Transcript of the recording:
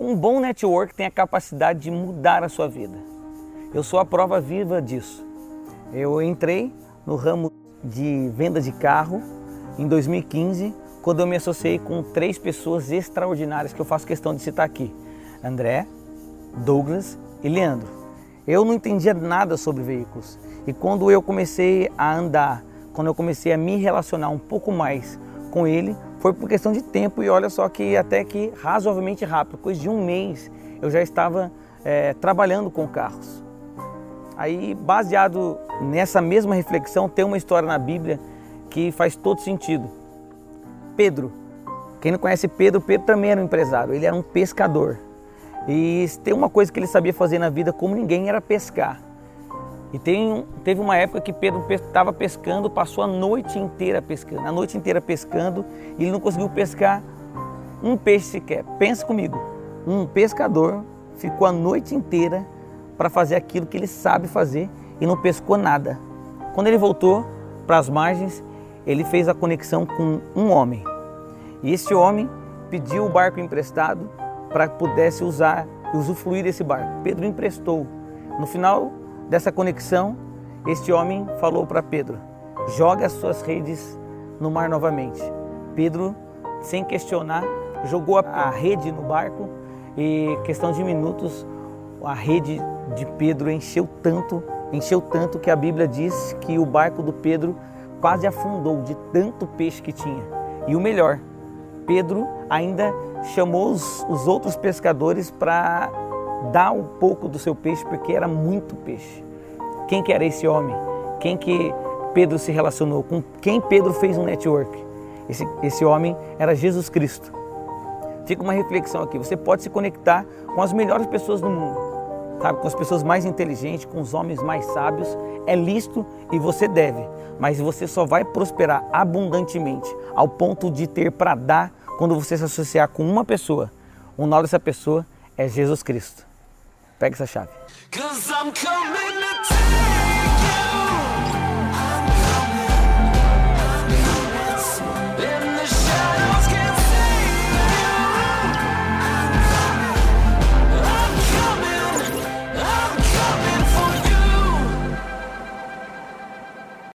Um bom network tem a capacidade de mudar a sua vida. Eu sou a prova viva disso. Eu entrei no ramo de venda de carro em 2015, quando eu me associei com três pessoas extraordinárias que eu faço questão de citar aqui: André, Douglas e Leandro. Eu não entendia nada sobre veículos e quando eu comecei a andar, quando eu comecei a me relacionar um pouco mais com ele, foi por questão de tempo e olha só que até que razoavelmente rápido, coisa de um mês eu já estava é, trabalhando com carros. Aí, baseado nessa mesma reflexão, tem uma história na Bíblia que faz todo sentido. Pedro, quem não conhece Pedro, Pedro também era um empresário, ele era um pescador. E tem uma coisa que ele sabia fazer na vida como ninguém era pescar. E tem, teve uma época que Pedro estava pescando, passou a noite inteira pescando, a noite inteira pescando, e ele não conseguiu pescar um peixe sequer. Pensa comigo, um pescador ficou a noite inteira para fazer aquilo que ele sabe fazer e não pescou nada. Quando ele voltou para as margens, ele fez a conexão com um homem. E esse homem pediu o barco emprestado para que pudesse usar e usufruir desse barco. Pedro emprestou. No final dessa conexão, este homem falou para Pedro: joga as suas redes no mar novamente. Pedro, sem questionar, jogou a rede no barco e, questão de minutos, a rede de Pedro encheu tanto, encheu tanto que a Bíblia diz que o barco do Pedro quase afundou de tanto peixe que tinha. E o melhor, Pedro ainda chamou os, os outros pescadores para dar um pouco do seu peixe, porque era muito peixe. Quem que era esse homem? Quem que Pedro se relacionou? Com quem Pedro fez um network? Esse, esse homem era Jesus Cristo. Fica uma reflexão aqui. Você pode se conectar com as melhores pessoas do mundo, sabe? com as pessoas mais inteligentes, com os homens mais sábios. É lícito e você deve, mas você só vai prosperar abundantemente ao ponto de ter para dar quando você se associar com uma pessoa. O nome dessa pessoa é Jesus Cristo. Pega essa chave.